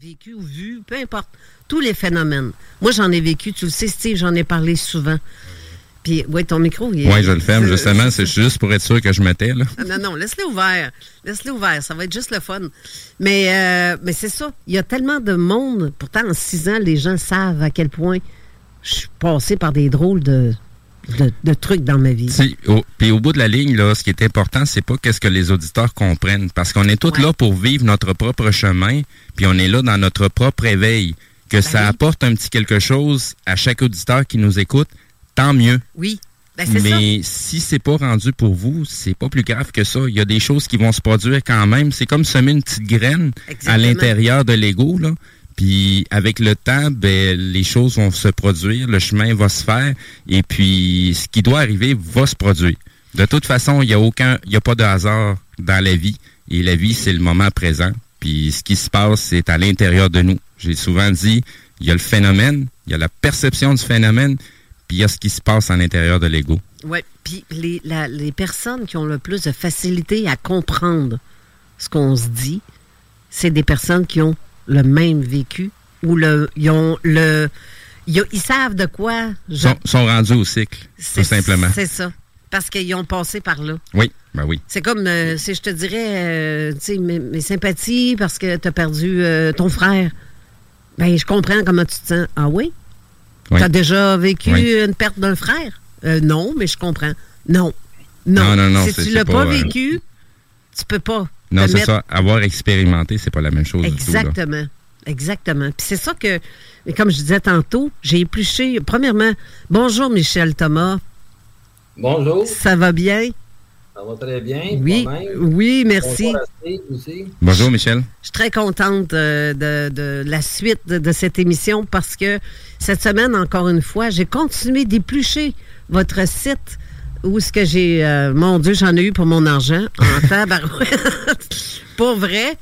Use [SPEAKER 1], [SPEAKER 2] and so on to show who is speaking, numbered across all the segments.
[SPEAKER 1] Vécu ou vu, peu importe. Tous les phénomènes. Moi, j'en ai vécu, tu le sais, Steve, j'en ai parlé souvent. Puis, ouais, ton micro, il est-
[SPEAKER 2] Oui, je le ferme, justement. C'est juste pour être sûr que je mettais, là.
[SPEAKER 1] Ah, Non, non, laisse-le ouvert. Laisse-le ouvert. Ça va être juste le fun. Mais, euh, mais c'est ça. Il y a tellement de monde. Pourtant, en six ans, les gens savent à quel point je suis passé par des drôles de, de, de trucs dans ma vie.
[SPEAKER 2] Si, Puis au bout de la ligne, là, ce qui est important, c'est pas qu'est-ce que les auditeurs comprennent. Parce qu'on est tous
[SPEAKER 1] Ouais.
[SPEAKER 2] là pour vivre notre propre chemin, puis on est là dans notre propre éveil. Que ça
[SPEAKER 1] oui.
[SPEAKER 2] apporte un petit quelque chose à chaque auditeur qui nous écoute, tant mieux.
[SPEAKER 1] Oui. Ben, c'est ça.
[SPEAKER 2] Mais si c'est pas rendu pour vous, c'est pas plus grave que ça. Il y a des choses qui vont se produire quand même. C'est comme semer une petite graine à l'intérieur de l'ego, là. Puis avec le temps, ben, les choses vont se produire, le chemin va se faire, et puis ce qui doit arriver va se produire. De toute façon, il n'y a aucun, il a pas de hasard dans la vie, et la vie c'est le moment présent. Puis ce qui se passe, c'est à l'intérieur de nous. J'ai souvent dit, il y a le phénomène, il y a la perception du phénomène, puis il y a ce qui se passe à l'intérieur de l'ego.
[SPEAKER 1] Oui, puis les, les personnes qui ont le plus de facilité à comprendre ce qu'on se dit, c'est des personnes qui ont le même vécu ou le, ils ont le, ils, ils savent de quoi. je-
[SPEAKER 2] Sont, sont rendus au cycle, tout simplement.
[SPEAKER 1] C'est ça, parce qu'ils ont passé par là.
[SPEAKER 2] Oui, ben oui.
[SPEAKER 1] C'est comme euh, si je te dirais, euh, tu sais, mes, mes sympathies parce que tu as perdu euh, ton frère. Ben, je comprends comment tu te sens. Ah oui?
[SPEAKER 2] Oui.
[SPEAKER 1] Tu as déjà vécu
[SPEAKER 2] Oui.
[SPEAKER 1] une perte d'un frère? Non, mais je comprends. Non. Non.
[SPEAKER 2] Non, non, non,
[SPEAKER 1] Si tu l'as
[SPEAKER 2] pas,
[SPEAKER 1] pas, vécu, tu peux pas.
[SPEAKER 2] Non, c'est
[SPEAKER 1] mettre-
[SPEAKER 2] ça. Avoir expérimenté, c'est pas la même chose du tout. là.
[SPEAKER 1] Exactement. Exactement. Puis c'est ça que, mais comme je disais tantôt, j'ai épluché. Premièrement, bonjour Michel Thomas.
[SPEAKER 3] Bonjour,
[SPEAKER 1] Ça va bien?
[SPEAKER 3] ça va très bien.
[SPEAKER 1] Oui. Oui, merci.
[SPEAKER 3] Bonjour
[SPEAKER 2] Michel.
[SPEAKER 1] Je suis très contente euh, de, de la suite de, de cette émission parce que cette semaine, encore une fois, j'ai continué d'éplucher votre site où ce que j'ai... euh, mon Dieu, j'en ai eu pour mon argent en tabarouette. pour vrai,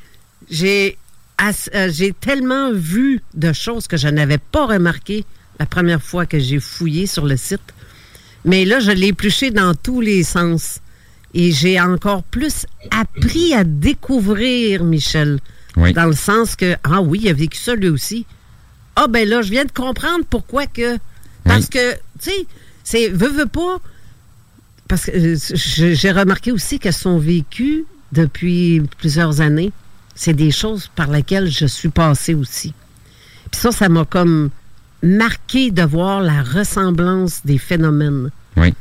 [SPEAKER 1] j'ai as- euh, j'ai tellement vu de choses que je n'avais pas remarquées la première fois que j'ai fouillé sur le site. Mais là, je l'ai épluché dans tous les sens. Et j'ai encore plus appris à découvrir Michel.
[SPEAKER 2] Oui.
[SPEAKER 1] Dans le sens que, ah oui, il a vécu ça lui aussi. Ah ben là, je viens de comprendre pourquoi que. Parce que, tu sais, c'est. Veux, veux pas. Parce que euh, j'ai remarqué aussi que son vécu depuis plusieurs années, c'est des choses par lesquelles je suis passée aussi. Puis ça, ça m'a comme marqué de voir la ressemblance des phénomènes.
[SPEAKER 2] Oui.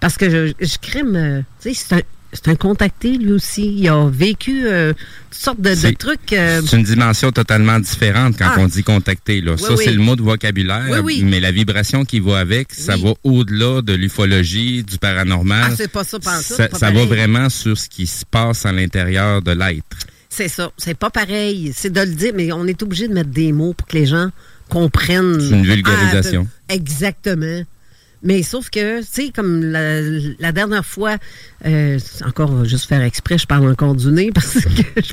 [SPEAKER 1] Parce que je, je crime, euh, tu sais, c'est un, c'est un contacté lui aussi. Il a vécu euh, toutes sortes de, trucs. euh,
[SPEAKER 2] C'est une dimension totalement différente quand
[SPEAKER 1] Ah.
[SPEAKER 2] on dit contacter. Là. ça,
[SPEAKER 1] oui.
[SPEAKER 2] c'est le mot de vocabulaire,
[SPEAKER 1] Oui,
[SPEAKER 2] mais la vibration qui va avec, ça va au-delà de l'ufologie, du paranormal.
[SPEAKER 1] Ah, c'est pas ça, pantoute,
[SPEAKER 2] Ça,
[SPEAKER 1] pas
[SPEAKER 2] ça va vraiment sur ce qui se passe à l'intérieur de l'être.
[SPEAKER 1] C'est ça. C'est pas pareil. C'est de le dire, mais on est obligé de mettre des mots pour que les gens comprennent.
[SPEAKER 2] C'est une vulgarisation.
[SPEAKER 1] Ah, exactement. Mais sauf que, tu sais, comme la, la dernière fois, euh, encore, on va juste faire exprès, je parle encore du nez parce que je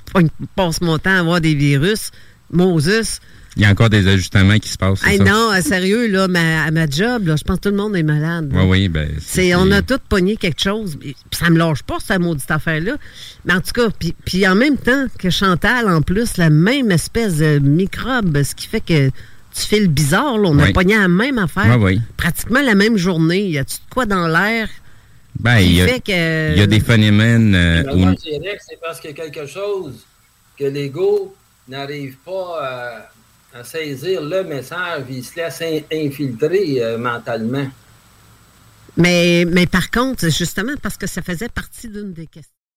[SPEAKER 1] passe mon temps à avoir des virus. Moses.
[SPEAKER 2] Il y a encore des ajustements qui se passent.
[SPEAKER 1] Hey,
[SPEAKER 2] ça?
[SPEAKER 1] non, euh, sérieux, là, ma, à ma job, là, je pense que tout le monde est malade.
[SPEAKER 2] Oui, oui, ben.
[SPEAKER 1] C'est, on a tous pogné quelque chose. Puis ça me lâche pas, cette maudite affaire-là. Mais en tout cas, puis en même temps que Chantal, en plus, la même espèce de microbe, ce qui fait que petit fil bizarre. Là. On
[SPEAKER 2] oui.
[SPEAKER 1] a pogné la même affaire.
[SPEAKER 2] Oui, oui.
[SPEAKER 1] Pratiquement la même journée. Y a-tu de quoi dans l'air?
[SPEAKER 2] Ben, il y, a, y a des phénomènes. Euh, où...
[SPEAKER 3] C'est parce que quelque chose que l'ego n'arrive pas à, saisir le message, il se laisse infiltrer euh, mentalement.
[SPEAKER 1] Mais, mais par contre, justement, parce que ça faisait partie d'une des questions.